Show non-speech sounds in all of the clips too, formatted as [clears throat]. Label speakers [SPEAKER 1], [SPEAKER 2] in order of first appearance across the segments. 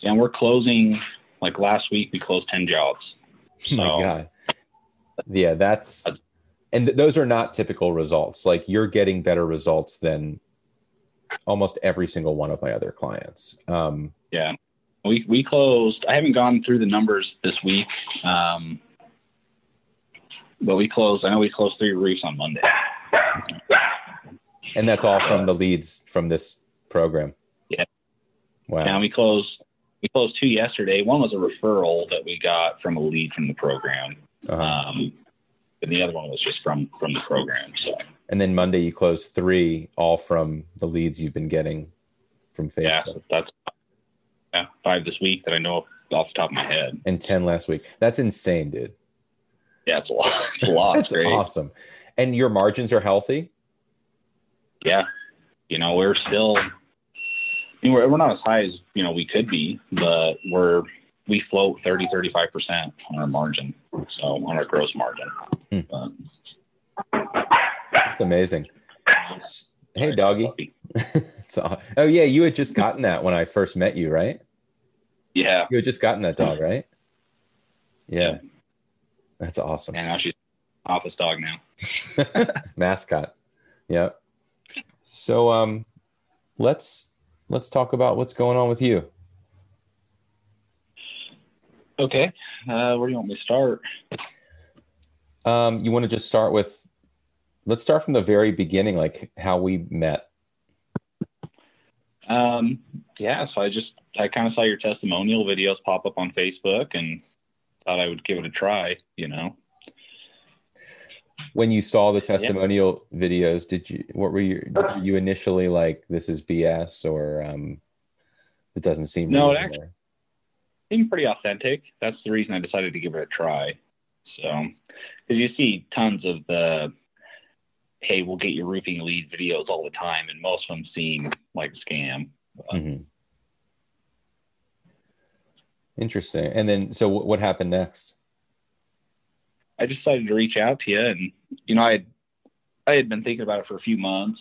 [SPEAKER 1] Yeah, and we're closing. Like last week, we closed ten jobs.
[SPEAKER 2] Oh my god. Yeah, that's and th- those are not typical results. Like you're getting better results than almost every single one of my other clients. Um,
[SPEAKER 1] yeah, we we closed. I haven't gone through the numbers this week, um, but we closed. I know we closed three roofs on Monday.
[SPEAKER 2] And that's all from the leads from this program.
[SPEAKER 1] Yeah.
[SPEAKER 2] Wow.
[SPEAKER 1] And we closed. We closed two yesterday. One was a referral that we got from a lead from the program,
[SPEAKER 2] Uh-huh.
[SPEAKER 1] um, and the other one was just from from the program. So
[SPEAKER 2] and then Monday you closed three, all from the leads you've been getting from Facebook.
[SPEAKER 1] yeah, that's yeah five this week that I know off the top of my head.
[SPEAKER 2] and ten last week. That's insane, dude.
[SPEAKER 1] Yeah, it's a lot. It's a lot.
[SPEAKER 2] That's
[SPEAKER 1] Great.
[SPEAKER 2] awesome. And your margins are healthy.
[SPEAKER 1] yeah, you know, we're still, we're, we're not as high as, you know, we could be, but we're, we float 30, 35% on our margin. So on our gross margin.
[SPEAKER 2] Hmm. That's amazing. Hey, doggy. [laughs] Oh yeah, you had just gotten that when I first met you, right?
[SPEAKER 1] Yeah.
[SPEAKER 2] You had just gotten that dog, right? Yeah. That's awesome.
[SPEAKER 1] And now she's office dog now. [laughs] [laughs]
[SPEAKER 2] Mascot. Yep. So um let's let's talk about what's going on with you.
[SPEAKER 1] Okay. Uh, where do you want me to start?
[SPEAKER 2] Um you want to just start with let's start from the very beginning, like how we met.
[SPEAKER 1] Um, yeah, so I just, I kind of saw your testimonial videos pop up on Facebook and thought I would give it a try, you know?
[SPEAKER 2] When you saw the testimonial videos, did you what were you were you initially like this is BS or um it doesn't seem
[SPEAKER 1] No, it actually- seemed pretty authentic. That's the reason I decided to give it a try. So, because you see tons of the, hey, we'll get your roofing lead videos all the time, and most of them seem like a scam.
[SPEAKER 2] Mhm. Interesting. And then, so what happened next?
[SPEAKER 1] I decided to reach out to you, and you know, I had, I had been thinking about it for a few months.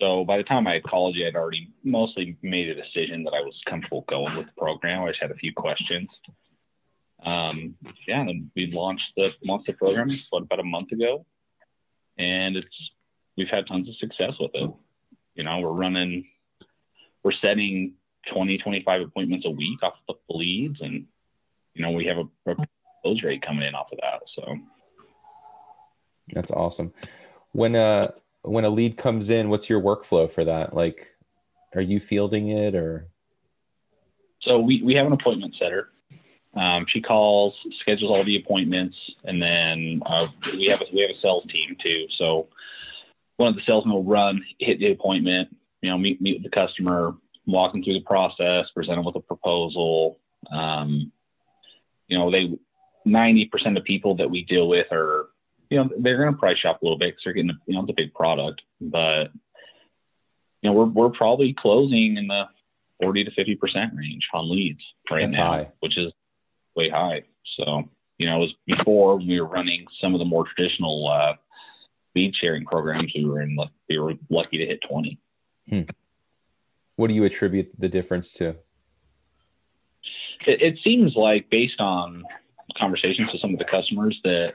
[SPEAKER 1] So by the time I had called you, I'd already mostly made a decision that I was comfortable going with the program. I just had a few questions. Um, yeah, and we launched the the program what, about a month ago, and it's we've had tons of success with it. You know, we're running, we're setting 20, 25 appointments a week off the leads, and you know, we have a, a close rate coming in off of that. So.
[SPEAKER 2] That's awesome. When uh when a lead comes in, what's your workflow for that? Like, are you fielding it or?
[SPEAKER 1] So we, we have an appointment setter. Um, she calls, schedules all the appointments, and then uh, we have a, we have a sales team too. So one of the salesmen will run, hit the appointment, you know, meet meet with the customer, walk them through the process, present them with a proposal. Um, you know, they ninety percent of people that we deal with are, you know, they're going to price shop a little bit because they're getting, you know, the big product, but you know, we're we're probably closing in the 40 to 50 percent range on leads right
[SPEAKER 2] That's
[SPEAKER 1] now,
[SPEAKER 2] high.
[SPEAKER 1] which is way high. So, you know, it was before we were running some of the more traditional uh, lead sharing programs. We were in, we were lucky to hit 20.
[SPEAKER 2] What do you attribute the difference to?
[SPEAKER 1] It, it seems like, based on conversations with some of the customers, that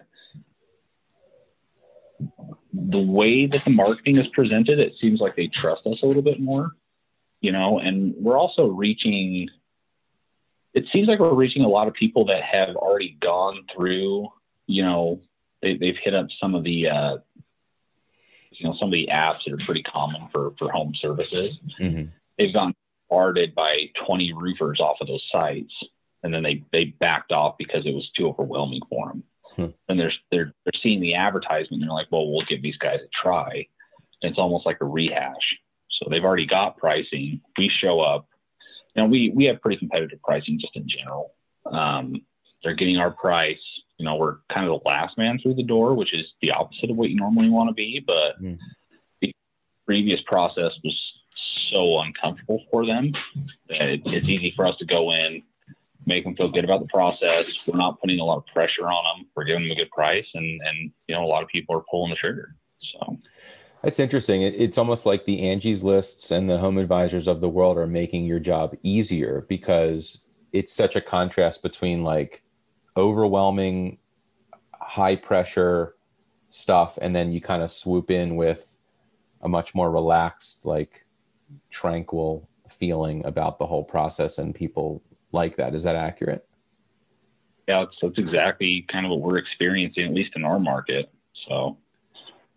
[SPEAKER 1] the way that the marketing is presented, it seems like they trust us a little bit more, you know, and we're also reaching, it seems like we're reaching a lot of people that have already gone through, you know, they, they've hit up some of the, uh, you know, some of the apps that are pretty common for, for home services.
[SPEAKER 2] Mhm.
[SPEAKER 1] They've gone bombarded by 20 roofers off of those sites. And then they, they backed off because it was too overwhelming for them.
[SPEAKER 2] Hmm.
[SPEAKER 1] And they're, they're, they're seeing the advertisement and they're like, well, we'll give these guys a try. And it's almost like a rehash. So they've already got pricing. We show up. Now we, we have pretty competitive pricing just in general. Um, they're getting our price. You know, we're kind of the last man through the door, which is the opposite of what you normally want to be. But
[SPEAKER 2] Hmm.
[SPEAKER 1] the previous process was so uncomfortable for them that it, it's easy for us to go in, make them feel good about the process. We're not putting a lot of pressure on them. We're giving them a good price, and and you know a lot of people are pulling the trigger. So
[SPEAKER 2] It's interesting. It, it's almost like the Angie's lists and the home advisors of the world are making your job easier because it's such a contrast between like overwhelming high pressure stuff and then you kind of swoop in with a much more relaxed like tranquil feeling about the whole process and people like that. Is that accurate?
[SPEAKER 1] Yeah that's, that's exactly kind of what we're experiencing at least in our market so.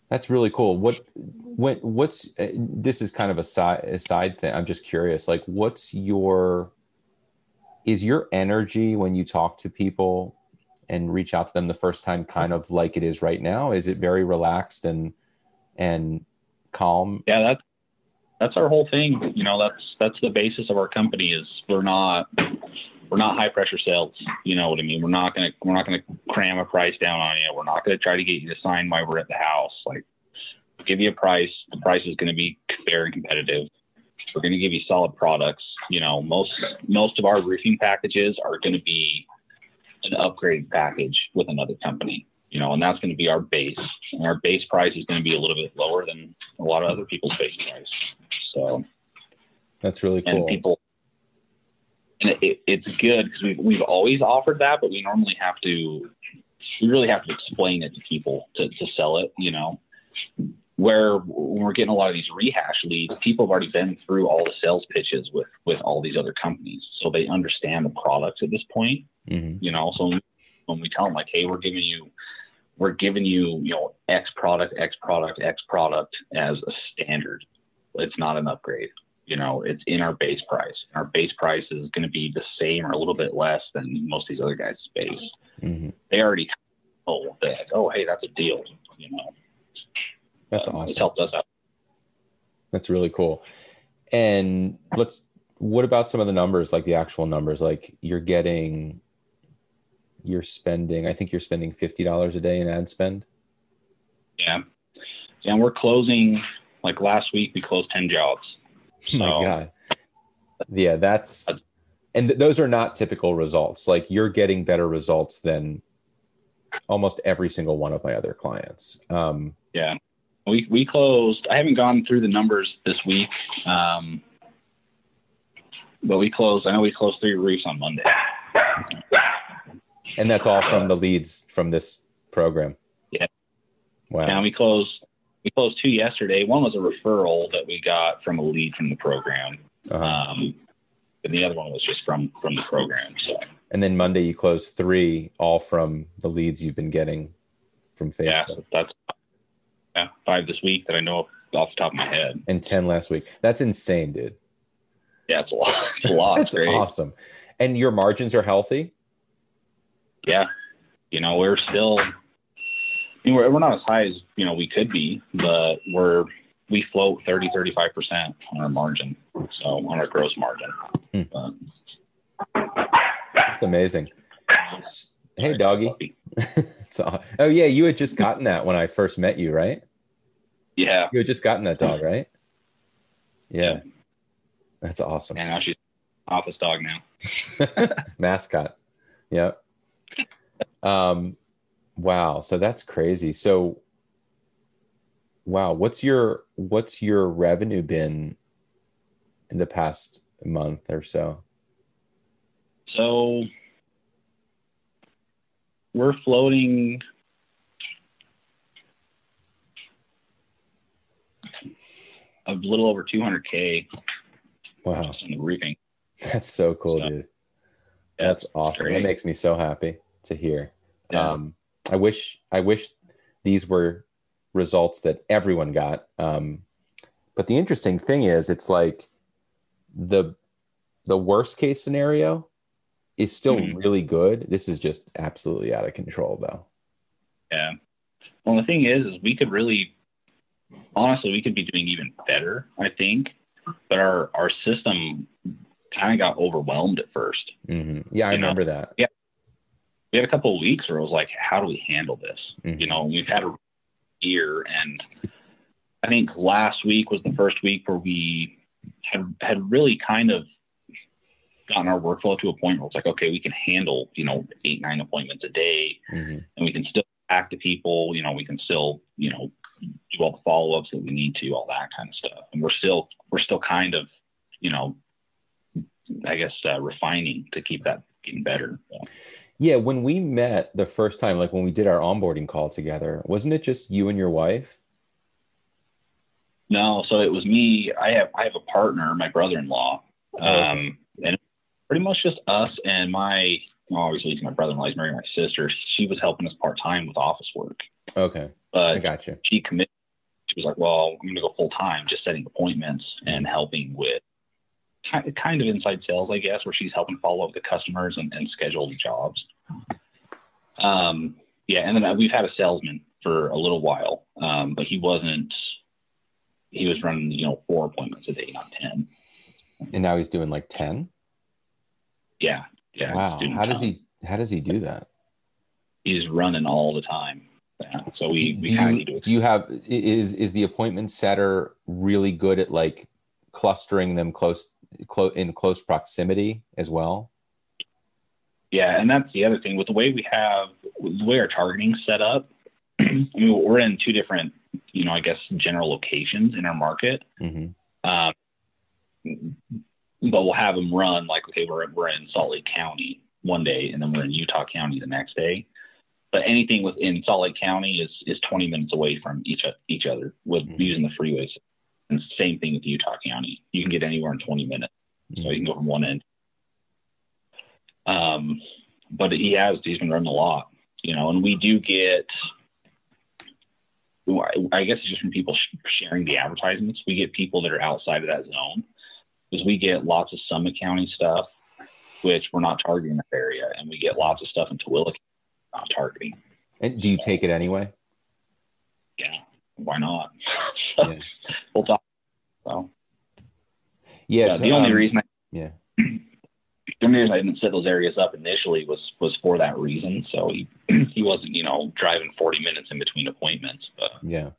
[SPEAKER 2] That's really cool. What what what's uh, this is kind of a side a side thing. I'm just curious like what's your is your energy when you talk to people and reach out to them the first time kind of like it is right now? Is it very relaxed and and calm?
[SPEAKER 1] Yeah that's that's our whole thing. You know that's that's the basis of our company is we're not we're not high pressure sales. You know what i mean? We're not to we're not to cram a price down on you. We're not to try to get you to sign while we're at the house. Like give you a price. The price is to be fair and competitive. We're to give you solid products. You know most most of our roofing packages are to be an upgrade package with another company, you know, and that's going to be our base. And our base price is going to be a little bit lower than a lot of other people's base price. So
[SPEAKER 2] that's really cool.
[SPEAKER 1] And people, and it, it's good because we've we've always offered that, but we normally have to, we really have to explain it to people to to sell it, you know. Where when we're getting a lot of these rehash leads, people have already been through all the sales pitches with with all these other companies, so they understand the products at this point Mm-hmm. You know, so when we tell them like, hey, we're giving you, we're giving you, you know, X product, X product, X product as a standard. It's not an upgrade. You know, it's in our base price. Our base price is going to be the same or a little bit less than most of these other guys' base. Mm-hmm. They already know that. Oh, hey, that's a deal. You know,
[SPEAKER 2] that's awesome. It's
[SPEAKER 1] helped us out.
[SPEAKER 2] That's really cool. And let's. What about some of the numbers, like the actual numbers? Like you're getting you're spending i think you're spending $50 a day in ad spend
[SPEAKER 1] yeah yeah and we're closing like last week we closed 10 jobs
[SPEAKER 2] so, oh my god yeah that's and th- those are not typical results like you're getting better results than almost every single one of my other clients um,
[SPEAKER 1] yeah we we closed i haven't gone through the numbers this week um, but we closed i know we closed three roofs on monday
[SPEAKER 2] and that's all from the leads from this program.
[SPEAKER 1] Yeah. Wow. And we closed we closed two yesterday. One was a referral that we got from a lead from the program. Uh-huh. Um, and the other one was just from from the program. So.
[SPEAKER 2] And then Monday you closed three, all from the leads you've been getting from Facebook.
[SPEAKER 1] Yeah, that's yeah, five this week that I know off the top of my head,
[SPEAKER 2] and ten last week. That's insane, dude.
[SPEAKER 1] Yeah, it's a lot. [laughs] It's a lot.
[SPEAKER 2] That's awesome. And your margins are healthy
[SPEAKER 1] yeah, you know, we're still, I mean, we're, we're not as high as, you know, we could be, but we're, we float 30, 35% on our margin. So on our gross margin. Hmm.
[SPEAKER 2] That's amazing. Hey, doggy. [laughs] oh, yeah. You had just gotten that when I first met you, right?
[SPEAKER 1] Yeah.
[SPEAKER 2] You had just gotten that dog, right? Yeah. That's awesome.
[SPEAKER 1] And now she's office dog now. [laughs]
[SPEAKER 2] Mascot. Yep. Um, wow. So that's crazy. So, wow. What's your what's your revenue been in the past month or so?
[SPEAKER 1] So we're floating a little over 200k.
[SPEAKER 2] Wow.
[SPEAKER 1] On the roofing.
[SPEAKER 2] That's so cool, so, dude. That's awesome. Great. That makes me so happy to hear. Yeah. Um, I wish I wish these were results that everyone got. Um, but the interesting thing is, it's like the the worst case scenario is still mm-hmm. really good. This is just absolutely out of control, though.
[SPEAKER 1] Yeah. Well, the thing is, is we could really, honestly, we could be doing even better. I think, but our our system kind of got overwhelmed at 1st
[SPEAKER 2] mm-hmm. Yeah, I you remember know? that.
[SPEAKER 1] Yeah, we had a couple of weeks where I was like, how do we handle this? Mm-hmm. You know, we've had a year, and I think last week was the first week where we had had really kind of gotten our workflow to a point where it's like, okay, we can handle you know eight nine appointments a day, mm-hmm. and we can still act to people. You know, we can still you know do all the follow ups that we need to, all that kind of stuff, and we're still we're still kind of you know I guess, uh, refining to keep that getting better. So.
[SPEAKER 2] Yeah, when we met the first time, like when we did our onboarding call together, wasn't it just you and your wife?
[SPEAKER 1] No, so it was me. I have I have a partner, my brother-in-law, oh, um, and pretty much just us and my obviously my brother-in-law is marrying my sister. She was helping us part time with office work.
[SPEAKER 2] Okay,
[SPEAKER 1] but I
[SPEAKER 2] got you.
[SPEAKER 1] She committed. She was like, "Well, I'm going to go full time, just setting appointments and helping with kind of inside sales, I guess, where she's helping follow up the customers and, and schedule the jobs." Um, yeah, and then we've had a salesman for a little while, um, but he wasn't he was running, you know, four appointments a day, not 10.
[SPEAKER 2] And now he's doing like 10?
[SPEAKER 1] Yeah. Yeah.
[SPEAKER 2] Wow. How does he, how does he do that?
[SPEAKER 1] He's running all the time. Yeah. So we, we
[SPEAKER 2] do you, to do you have, is, is the appointment setter really good at like clustering them close, close in close proximity as well?
[SPEAKER 1] Yeah. And that's the other thing with the way we have, the way our targeting set up, [clears throat] I mean, we're in two different you know, I guess general locations in our market. Mm-hmm. Um, but we'll have them run like, okay, we're we're in Salt Lake County one day, and then we're in Utah County the next day. But anything within Salt Lake County is is 20 minutes away from each each other with mm-hmm. using the freeways. And same thing with Utah County. You can get anywhere in 20 minutes, mm-hmm. so you can go from one end. Um, but he has he's been running a lot, you know, and we do get I guess it's just from people sharing the advertisements. We get people that are outside of that zone because we get lots of Summit County stuff, which we're not targeting that area, and we get lots of stuff in Tooele, not targeting.
[SPEAKER 2] And do you take it anyway?
[SPEAKER 1] Yeah, why not? [laughs] yeah. we'll talk. So,
[SPEAKER 2] yeah,
[SPEAKER 1] the only um, reason I,
[SPEAKER 2] yeah [clears throat]
[SPEAKER 1] the only reason I didn't set those areas up initially was was for that reason. So he [clears throat] he wasn't you know driving forty minutes in between appointments. But
[SPEAKER 2] yeah,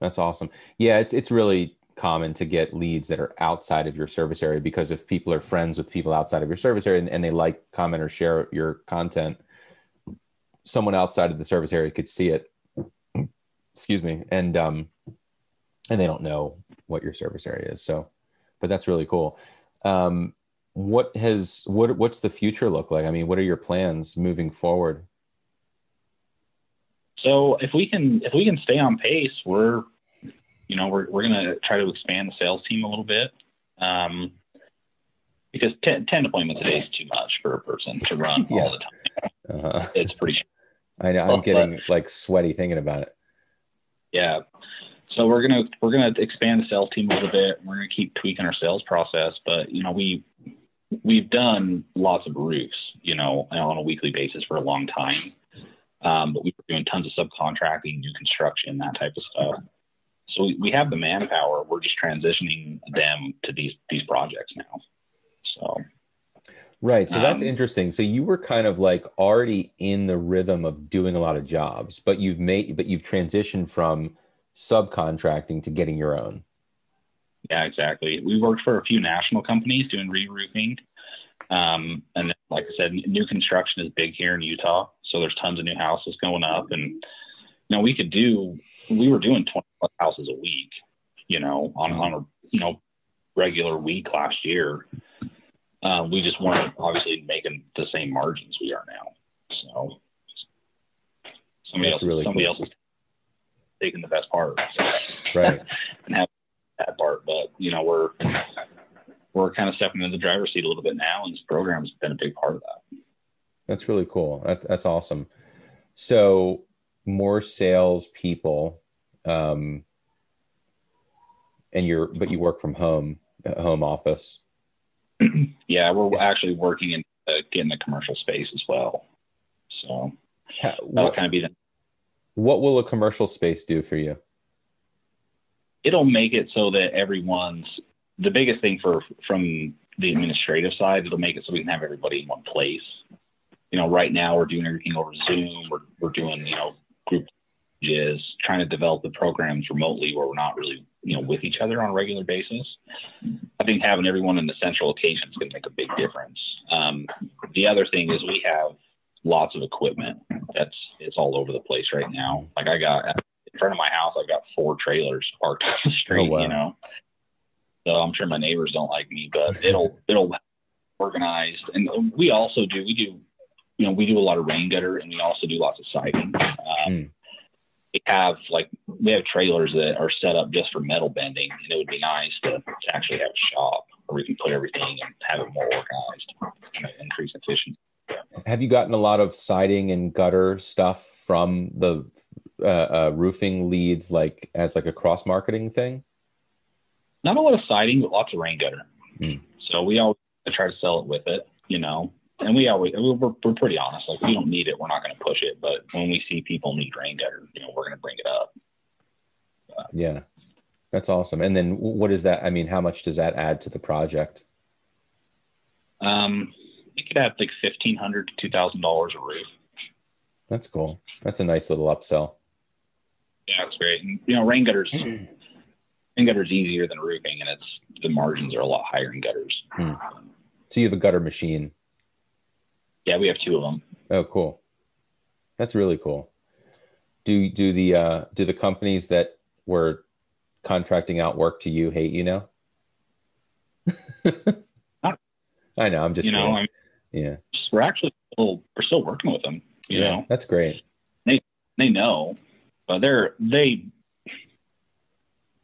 [SPEAKER 2] that's awesome. Yeah, it's it's really common to get leads that are outside of your service area because if people are friends with people outside of your service area and, and they like, comment, or share your content, someone outside of the service area could see it. [clears throat] Excuse me, and um, and they don't know what your service area is. So, but that's really cool. Um, what has what what's the future look like? I mean, what are your plans moving forward?
[SPEAKER 1] So if we can if we can stay on pace, we're you know we're we're gonna try to expand the sales team a little bit. Um, because 10, 10 appointments a day is too much for a person to run yeah. all the time. Uh-huh. It's pretty. [laughs]
[SPEAKER 2] I know. I'm getting like sweaty thinking about it.
[SPEAKER 1] Yeah. So we're gonna we're gonna expand the sales team a little bit. We're gonna keep tweaking our sales process, but you know we we've done lots of roofs, you know, on a weekly basis for a long time. Um, but we were doing tons of subcontracting, new construction, that type of stuff. So we, we have the manpower. We're just transitioning them to these these projects now. So
[SPEAKER 2] Right. So that's um, interesting. So you were kind of like already in the rhythm of doing a lot of jobs, but you've made but you've transitioned from subcontracting to getting your own.
[SPEAKER 1] Yeah, exactly. We worked for a few national companies doing re-roofing. Um, and then, like I said, new construction is big here in Utah. So there's tons of new houses going up. And, you know, we could do, we were doing 20 houses a week, you know, on, on a, you know, regular week last year. Um, we just weren't obviously making the same margins we are now. So somebody That's else, really somebody cool. else taking the best part. So.
[SPEAKER 2] Right. [laughs]
[SPEAKER 1] and have that part. But you know, we're we're kind of stepping into the driver's seat a little bit now, and this program's been a big part of that.
[SPEAKER 2] That's really cool. That, that's awesome. So more sales people, um, and you're but you work from home, home office. [clears throat]
[SPEAKER 1] yeah, we're actually working in uh, getting the commercial space as well. So that'll kind of be the.
[SPEAKER 2] What will a commercial space do for you?
[SPEAKER 1] it'll make it so that everyone's the biggest thing for from the administrative side. It'll make it so we can have everybody in one place. You know, right now we're doing everything over Zoom. We're we're doing you know group is trying to develop the programs remotely where we're not really you know with each other on a regular basis. I think having everyone in the central location is going to make a big difference. Um, the other thing is we have lots of equipment that's it's all over the place right now. Like I got in front of my house, I've got four trailers parked on the [laughs] street. Oh, wow. You know, so I'm sure my neighbors don't like me, but it'll [laughs] it'll organized. And we also do we do you know we do a lot of rain gutter and we also do lots of siding. Um, mm. We have like we have trailers that are set up just for metal bending, and it would be nice to, to actually have a shop where we can put everything and have it more organized, and increase efficiency.
[SPEAKER 2] Have you gotten a lot of siding and gutter stuff from the uh, uh, roofing leads, like as like a cross marketing thing?
[SPEAKER 1] Not a lot of siding, but lots of rain gutter. Mm. So we always try to sell it with it, you know. And we always we're, we're pretty honest. Like we don't need it, we're not going to push it. But when we see people need rain gutter, you know, we're going to bring it up.
[SPEAKER 2] Uh, yeah, that's awesome. And then what is that? I mean, how much does that add to the project?
[SPEAKER 1] Um, it could add like fifteen hundred to two thousand dollars a roof.
[SPEAKER 2] That's cool. That's a nice little upsell.
[SPEAKER 1] Yeah, it's great. And, you know, rain gutters, rain gutters easier than roofing, and it's the margins are a lot higher in gutters. Hmm.
[SPEAKER 2] So you have a gutter machine.
[SPEAKER 1] Yeah, we have two of them.
[SPEAKER 2] Oh, cool. That's really cool. Do do the uh, do the companies that were contracting out work to you hate you now? [laughs] I know. I'm just
[SPEAKER 1] you know. Yeah, we're actually still we're still working with them. You yeah, know,
[SPEAKER 2] that's great.
[SPEAKER 1] They they know, but they're they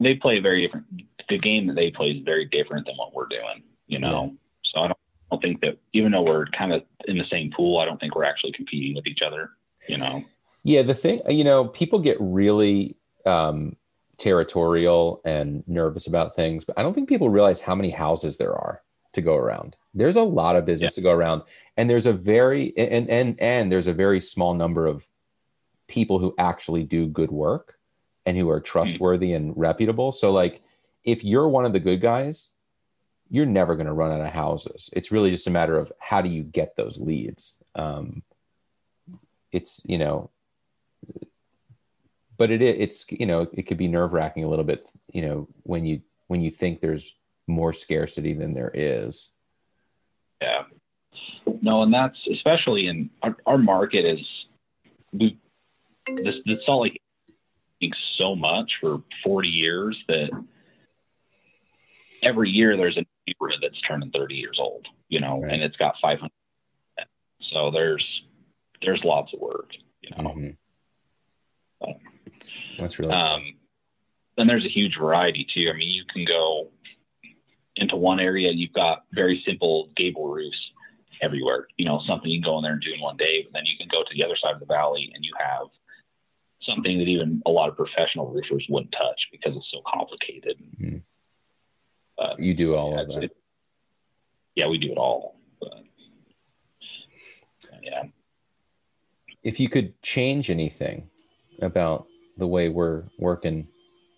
[SPEAKER 1] they play very different. The game that they play is very different than what we're doing. You know, yeah. so I don't, I don't think that even though we're kind of in the same pool, I don't think we're actually competing with each other. You know.
[SPEAKER 2] Yeah, the thing you know, people get really um, territorial and nervous about things, but I don't think people realize how many houses there are to go around. There's a lot of business yeah. to go around, and there's a very and and and there's a very small number of people who actually do good work and who are trustworthy and reputable. So like if you're one of the good guys, you're never going to run out of houses. It's really just a matter of how do you get those leads. Um, it's you know, but it it's you know it could be nerve wracking a little bit. You know when you when you think there's more scarcity than there is.
[SPEAKER 1] Yeah. No, and that's especially in our, our market is we this the Salt Lake so much for 40 years that every year there's a neighborhood that's turning 30 years old, you know, right. and it's got 500. So there's there's lots of work, you know. Mm-hmm.
[SPEAKER 2] So, that's really.
[SPEAKER 1] Um, then there's a huge variety too. I mean, you can go into one area you've got very simple gable roofs everywhere. You know, something you can go in there and do in one day, but then you can go to the other side of the valley and you have something that even a lot of professional roofers wouldn't touch because it's so complicated. Mm-hmm.
[SPEAKER 2] you do all yeah, of that. It,
[SPEAKER 1] yeah, we do it all. But, yeah.
[SPEAKER 2] If you could change anything about the way we're working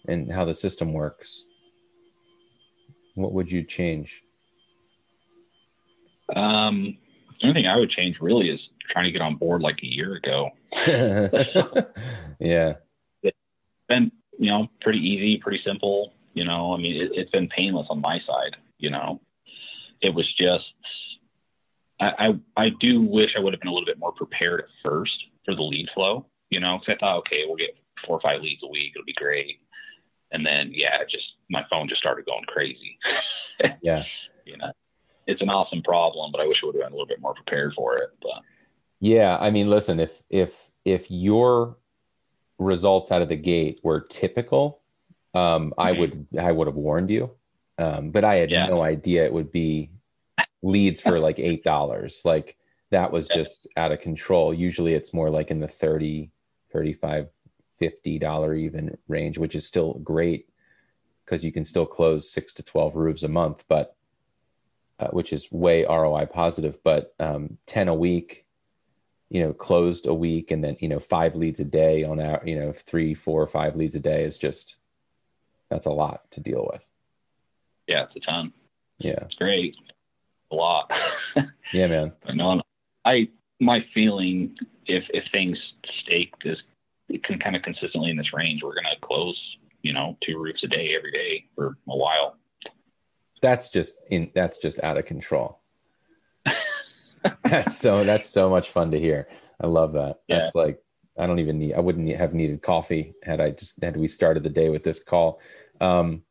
[SPEAKER 2] and how the system works, what would you change?
[SPEAKER 1] Um, the only thing I would change really is trying to get on board like a year ago. [laughs]
[SPEAKER 2] yeah.
[SPEAKER 1] It's been, you know, pretty easy, pretty simple. You know, I mean, it, has been painless on my side. You know, it was just, I, I, I do wish I would have been a little bit more prepared at first for the lead flow. You know, because I thought, okay, we'll get four or five leads a week. It'll be great. And then, yeah, just my phone just started going crazy. [laughs]
[SPEAKER 2] yeah.
[SPEAKER 1] You know, it's an awesome problem, but I wish I would have been a little bit more prepared for it. But
[SPEAKER 2] yeah, I mean, listen, if if if your results out of the gate were typical, um, mm-hmm. I would I would have warned you, um, but I had yeah. no idea it would be leads for like eight dollars. Like that was just out of control. Usually, it's more like in the 30 35 50 dollar even range, which is still great because you can still close six to 12 roofs a month, but uh, which is way ROI positive. But um, 10 a week you know closed a week and then you know five leads a day on our you know three four five leads a day is just that's a lot to deal with.
[SPEAKER 1] Yeah it's a ton.
[SPEAKER 2] Yeah.
[SPEAKER 1] It's great. A lot. [laughs]
[SPEAKER 2] Yeah man.
[SPEAKER 1] No i my feeling if if things stay this it can kind of consistently in this range we're going to close you know two roofs a day every day for a while
[SPEAKER 2] that's just in that's just out of control [laughs] that's so that's so much fun to hear. I love that. Yeah. That's like I don't even need I wouldn't have needed coffee had I just had we started the day with this call. Um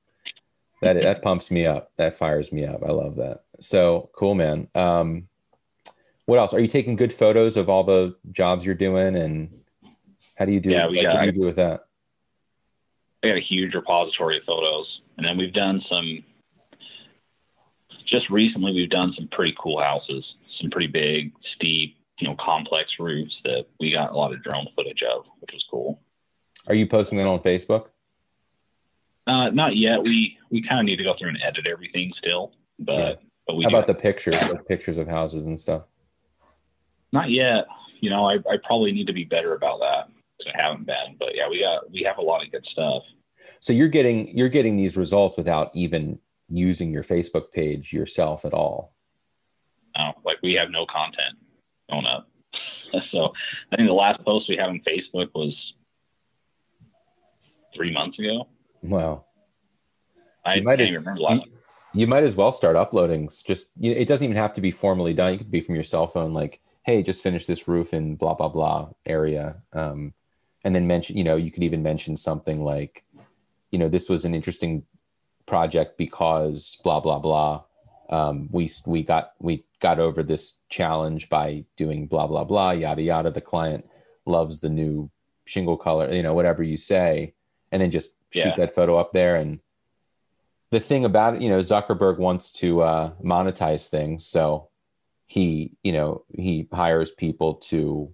[SPEAKER 2] that that pumps me up. That fires me up. I love that. So cool, man. Um, what else? Are you taking good photos of all the jobs you're doing, and how do you do?
[SPEAKER 1] Yeah, we
[SPEAKER 2] like,
[SPEAKER 1] got-
[SPEAKER 2] what do you do with that?
[SPEAKER 1] I got a huge repository of photos, and then we've done some. Just recently, we've done some pretty cool houses, some pretty big, steep, you know, complex roofs that we got a lot of drone footage of, which was cool.
[SPEAKER 2] Are you posting that on Facebook?
[SPEAKER 1] Uh, not yet. We we kind of need to go through and edit everything still, but
[SPEAKER 2] Yeah.
[SPEAKER 1] but we
[SPEAKER 2] How about the pictures, like pictures of houses and stuff?
[SPEAKER 1] Not yet. You know, I, I probably need to be better about that because I haven't been. But yeah, we got we have a lot of good stuff.
[SPEAKER 2] So you're getting you're getting these results without even using your Facebook page yourself at all.
[SPEAKER 1] Uh, like we have no content going up. [laughs] so I think the last post we have on Facebook was three months ago.
[SPEAKER 2] Wow.
[SPEAKER 1] I
[SPEAKER 2] You might as-
[SPEAKER 1] even remember the last.
[SPEAKER 2] you, you might as well start uploading. Just you it doesn't even have to be formally done. You could be from your cell phone, like, "Hey, just finished this roof in blah blah blah area," um, and then mention. You know, you could even mention something like, "You know, this was an interesting project because blah blah blah. Um, we we got we got over this challenge by doing blah blah blah yada yada. The client loves the new shingle color. You know, whatever you say, and then just shoot
[SPEAKER 1] Yeah.
[SPEAKER 2] that photo up there and the thing about it, you know, Zuckerberg wants to uh, monetize things, so he, you know, he hires people to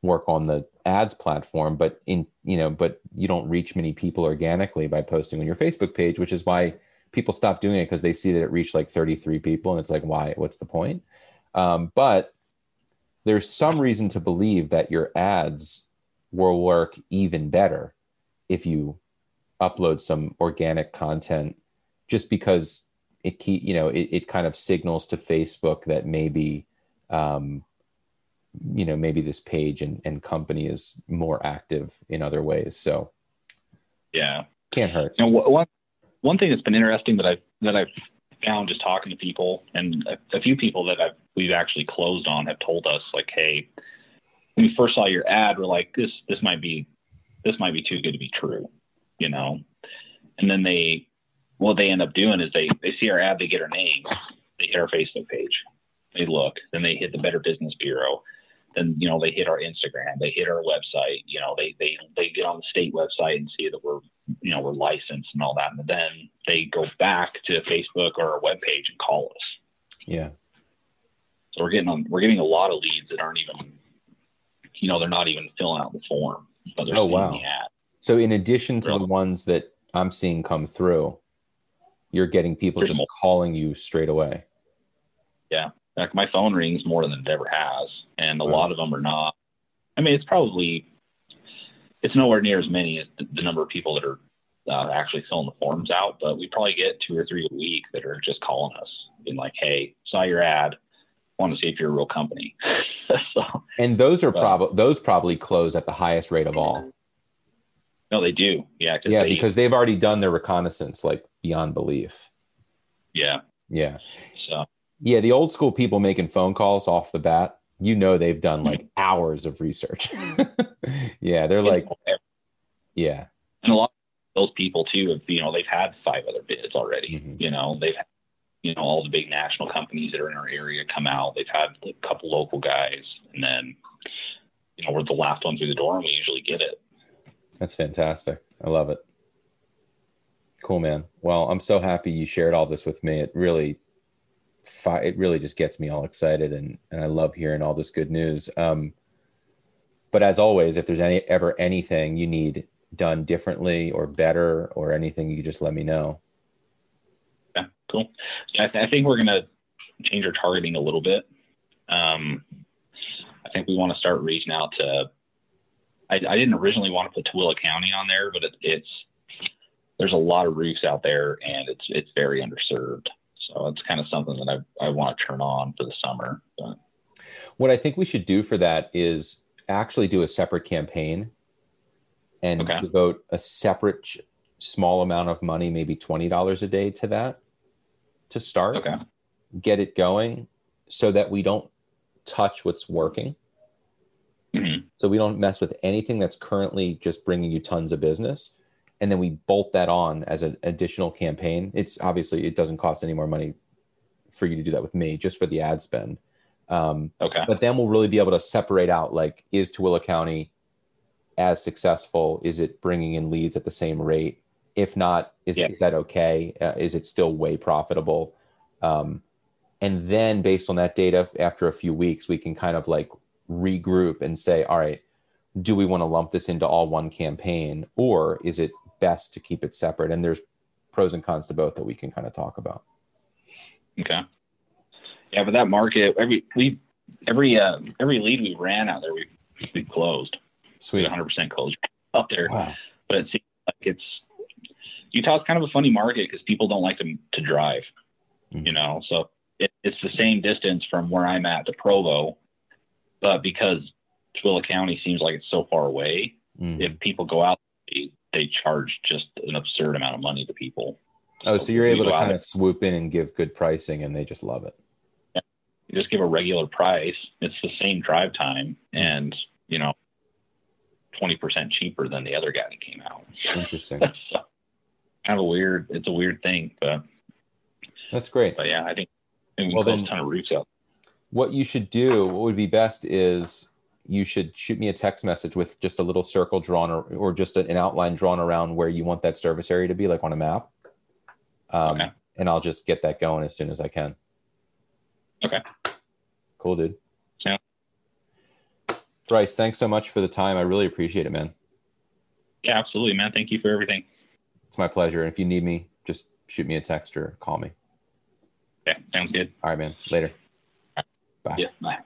[SPEAKER 2] work on the ads platform, but in, you know, but you don't reach many people organically by posting on your Facebook page, which is why people stop doing it because they see that it reached like 33 people, and it's like, why? What's the point? Um, but there's some reason to believe that your ads will work even better if you upload some organic content just because it keep you know it, it kind of signals to facebook that maybe um you know maybe this page and, and company is more active in other ways so
[SPEAKER 1] Yeah.
[SPEAKER 2] can't hurt
[SPEAKER 1] You know, one one thing that's been interesting that I that I've found just talking to people and a, a few people that I've we've actually closed on have told us like, hey, when we first saw your ad, we're like, this this might be this might be too good to be true, you know. And then they what they end up doing is they they see our ad, they get our name, they hit our Facebook page, they look, then they hit the Better Business Bureau, then you know they hit our Instagram, they hit our website, you know they they they get on the state website and see that we're you know we're licensed and all that, and then they go back to Facebook or our webpage and call us.
[SPEAKER 2] yeah
[SPEAKER 1] So we're getting on, we're getting a lot of leads that aren't even, you know, they're not even filling out the form, but
[SPEAKER 2] Oh, wow. so in addition to the ones that i'm seeing come through you're getting people
[SPEAKER 1] There's
[SPEAKER 2] just
[SPEAKER 1] more.
[SPEAKER 2] calling you straight away Yeah,
[SPEAKER 1] Like my phone rings more than it ever has, and a lot of them are not. I mean, it's probably it's nowhere near as many as the, the number of people that are uh, actually filling the forms out, but we probably get two or three a week that are just calling us, being like, "Hey, saw your ad, want to see if you're a real company." [laughs] so
[SPEAKER 2] and those are probably those probably close at the highest rate of all.
[SPEAKER 1] No, they do, yeah,
[SPEAKER 2] yeah
[SPEAKER 1] they,
[SPEAKER 2] because they've already done their reconnaissance like beyond belief.
[SPEAKER 1] Yeah,
[SPEAKER 2] yeah.
[SPEAKER 1] So
[SPEAKER 2] Yeah, the old school people making phone calls off the bat, you know they've done like hours of research. [laughs] yeah, they're like, yeah,
[SPEAKER 1] and a lot of those people too have you know they've had five other bids already
[SPEAKER 2] Mhm.
[SPEAKER 1] you know they've had, you know all the big national companies that are in our area come out they've had a couple local guys and then you know we're the last one through the door and we usually get it
[SPEAKER 2] that's fantastic. I love it. Cool, man. Well, I'm so happy you shared all this with me. It really, fi- it really just gets me all excited, and and I love hearing all this good news. Um, but as always, if there's any ever anything you need done differently or better or anything, you just let me know.
[SPEAKER 1] yeah cool yeah, I, th- I think we're to change our targeting a little bit um, i think we want to start reaching out to I, I didn't originally want to put Tooele County on there, but it, it's there's a lot of roofs out there, and it's it's very underserved. So it's kind of something that I I want to turn on for the summer. But
[SPEAKER 2] What I think we should do for that is actually do a separate campaign and
[SPEAKER 1] Okay.
[SPEAKER 2] devote a separate small amount of money, maybe $20 a day to that to start,
[SPEAKER 1] okay,
[SPEAKER 2] get it going so that we don't touch what's working.
[SPEAKER 1] hmm
[SPEAKER 2] So we don't mess with anything that's currently just bringing you tons of business. And then we bolt that on as an additional campaign. It's obviously, it doesn't cost any more money for you to do that with me, just for the ad spend. Um,
[SPEAKER 1] Okay.
[SPEAKER 2] but then we'll really be able to separate out like is Tooele County as successful? Is it bringing in leads at the same rate? If not, is,
[SPEAKER 1] Yeah.
[SPEAKER 2] is that okay? Uh, is it still way profitable? Um, and then based on that data, after a few weeks, we can kind of like regroup and say, all right, do we want to lump this into all one campaign, or is it best to keep it separate? And there's pros and cons to both that we can kind of talk about.
[SPEAKER 1] Okay. Yeah, but that market, every we every uh, every lead we ran out there, we we closed.
[SPEAKER 2] Sweet.
[SPEAKER 1] 100 percent closed up there.
[SPEAKER 2] Wow.
[SPEAKER 1] But it seems like it's Utah's kind of a funny market because people don't like to to drive.
[SPEAKER 2] Mhm.
[SPEAKER 1] You know, so it, it's the same distance from where I'm at to Provo, but because Tooele County seems like it's so far away,
[SPEAKER 2] Mhm.
[SPEAKER 1] if people go out, they, charge just an absurd amount of money to people.
[SPEAKER 2] Oh, so you're able to kind of swoop in and give good pricing, and they just love it.
[SPEAKER 1] you just give a regular price. It's the same drive time, and you know, twenty percent cheaper than the other guy that came out.
[SPEAKER 2] Interesting. [laughs]
[SPEAKER 1] so, kind of a weird. It's a weird thing, but
[SPEAKER 2] That's great.
[SPEAKER 1] but yeah, I think
[SPEAKER 2] Well, then-
[SPEAKER 1] a ton of routes out.
[SPEAKER 2] What you should do, what would be best is you should shoot me a text message with just a little circle drawn or, or just an outline drawn around where you want that service area to be, like on a map. Um,
[SPEAKER 1] Okay.
[SPEAKER 2] And I'll just get that going as soon as I can.
[SPEAKER 1] Okay.
[SPEAKER 2] Cool, dude.
[SPEAKER 1] Yeah.
[SPEAKER 2] Bryce, thanks so much for the time. I really appreciate it, man.
[SPEAKER 1] Yeah, absolutely, man. Thank you for everything.
[SPEAKER 2] It's my pleasure. And if you need me, just shoot me a text or call me.
[SPEAKER 1] Yeah, sounds good.
[SPEAKER 2] All right, man. Later. Bye.
[SPEAKER 1] Yeah, bye.